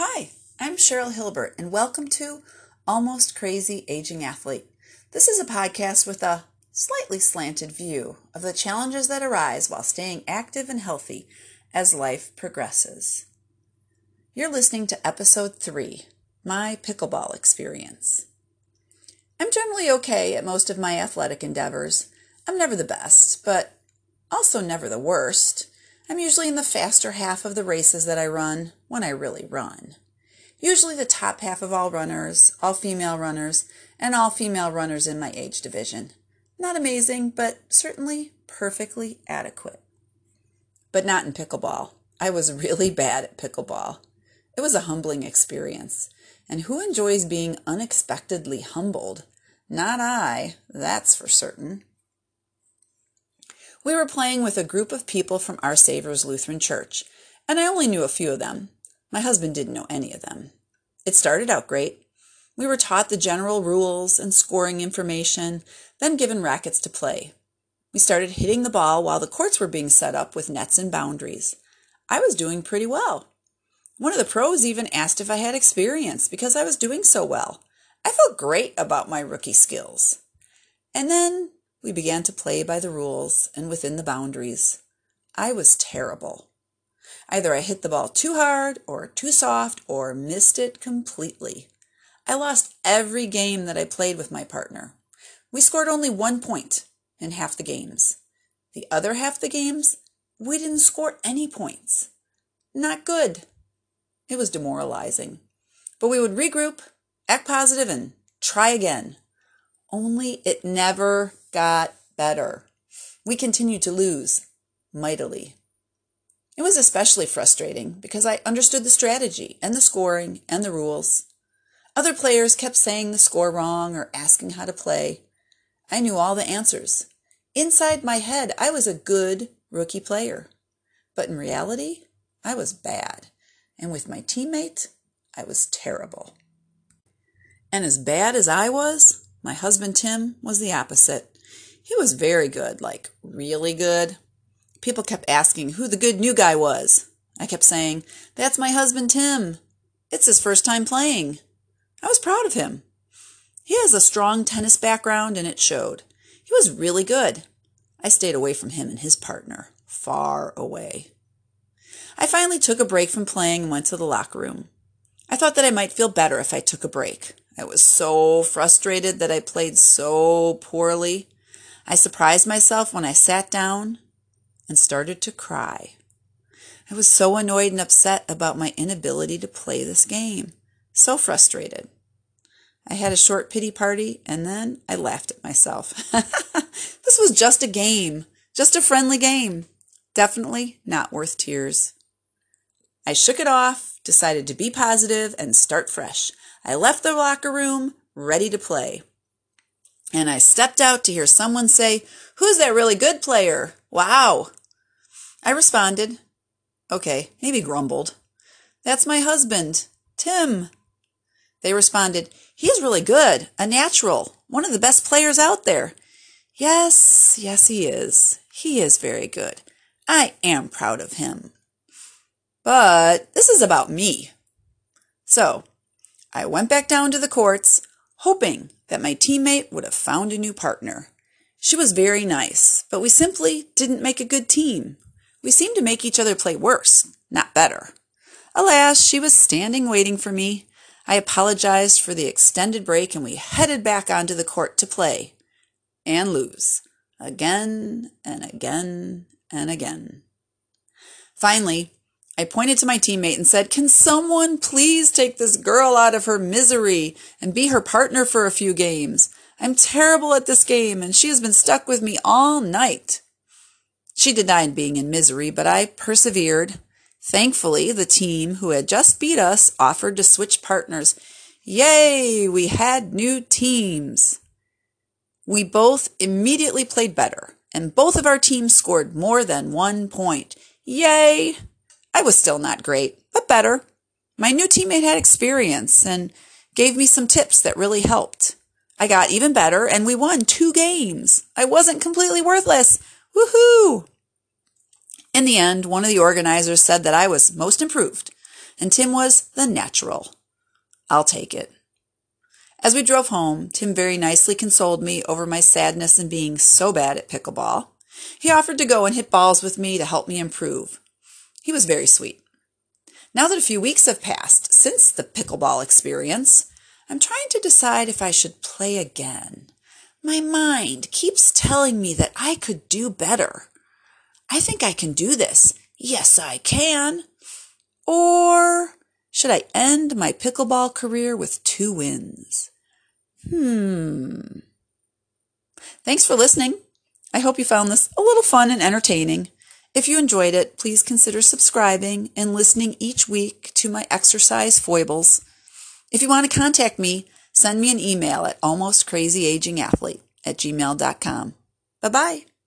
Hi, I'm Cheryl Hilbert, and welcome to Almost Crazy Aging Athlete. This is a podcast with a slightly slanted view of the challenges that arise while staying active and healthy as life progresses. You're listening to episode three My Pickleball Experience. I'm generally okay at most of my athletic endeavors. I'm never the best, but also never the worst. I'm usually in the faster half of the races that I run when I really run. Usually the top half of all runners, all female runners, and all female runners in my age division. Not amazing, but certainly perfectly adequate. But not in pickleball. I was really bad at pickleball. It was a humbling experience. And who enjoys being unexpectedly humbled? Not I, that's for certain. We were playing with a group of people from Our Savior's Lutheran Church, and I only knew a few of them. My husband didn't know any of them. It started out great. We were taught the general rules and scoring information, then given rackets to play. We started hitting the ball while the courts were being set up with nets and boundaries. I was doing pretty well. One of the pros even asked if I had experience because I was doing so well. I felt great about my rookie skills. And then we began to play by the rules and within the boundaries. I was terrible. Either I hit the ball too hard or too soft or missed it completely. I lost every game that I played with my partner. We scored only one point in half the games. The other half the games, we didn't score any points. Not good. It was demoralizing. But we would regroup, act positive, and try again. Only it never got better. We continued to lose mightily. It was especially frustrating because I understood the strategy and the scoring and the rules. Other players kept saying the score wrong or asking how to play. I knew all the answers. Inside my head, I was a good rookie player. But in reality, I was bad. And with my teammate, I was terrible. And as bad as I was, my husband Tim was the opposite. He was very good, like really good. People kept asking who the good new guy was. I kept saying, That's my husband Tim. It's his first time playing. I was proud of him. He has a strong tennis background and it showed. He was really good. I stayed away from him and his partner, far away. I finally took a break from playing and went to the locker room. I thought that I might feel better if I took a break. I was so frustrated that I played so poorly. I surprised myself when I sat down and started to cry. I was so annoyed and upset about my inability to play this game. So frustrated. I had a short pity party and then I laughed at myself. this was just a game, just a friendly game. Definitely not worth tears. I shook it off, decided to be positive and start fresh. I left the locker room ready to play. And I stepped out to hear someone say, Who's that really good player? Wow. I responded, Okay, maybe grumbled. That's my husband, Tim. They responded, He's really good, a natural, one of the best players out there. Yes, yes, he is. He is very good. I am proud of him. But this is about me. So I went back down to the courts, hoping that my teammate would have found a new partner. She was very nice, but we simply didn't make a good team. We seemed to make each other play worse, not better. Alas, she was standing waiting for me. I apologized for the extended break and we headed back onto the court to play and lose again and again and again. Finally, I pointed to my teammate and said, Can someone please take this girl out of her misery and be her partner for a few games? I'm terrible at this game and she has been stuck with me all night. She denied being in misery, but I persevered. Thankfully, the team who had just beat us offered to switch partners. Yay, we had new teams. We both immediately played better, and both of our teams scored more than one point. Yay! I was still not great, but better. My new teammate had experience and gave me some tips that really helped. I got even better and we won two games. I wasn't completely worthless. Woohoo! In the end, one of the organizers said that I was most improved and Tim was the natural. I'll take it. As we drove home, Tim very nicely consoled me over my sadness in being so bad at pickleball. He offered to go and hit balls with me to help me improve. He was very sweet. Now that a few weeks have passed since the pickleball experience, I'm trying to decide if I should play again. My mind keeps telling me that I could do better. I think I can do this. Yes, I can. Or should I end my pickleball career with two wins? Hmm. Thanks for listening. I hope you found this a little fun and entertaining. If you enjoyed it, please consider subscribing and listening each week to my exercise foibles. If you want to contact me, send me an email at almostcrazyagingathlete at gmail.com. Bye bye.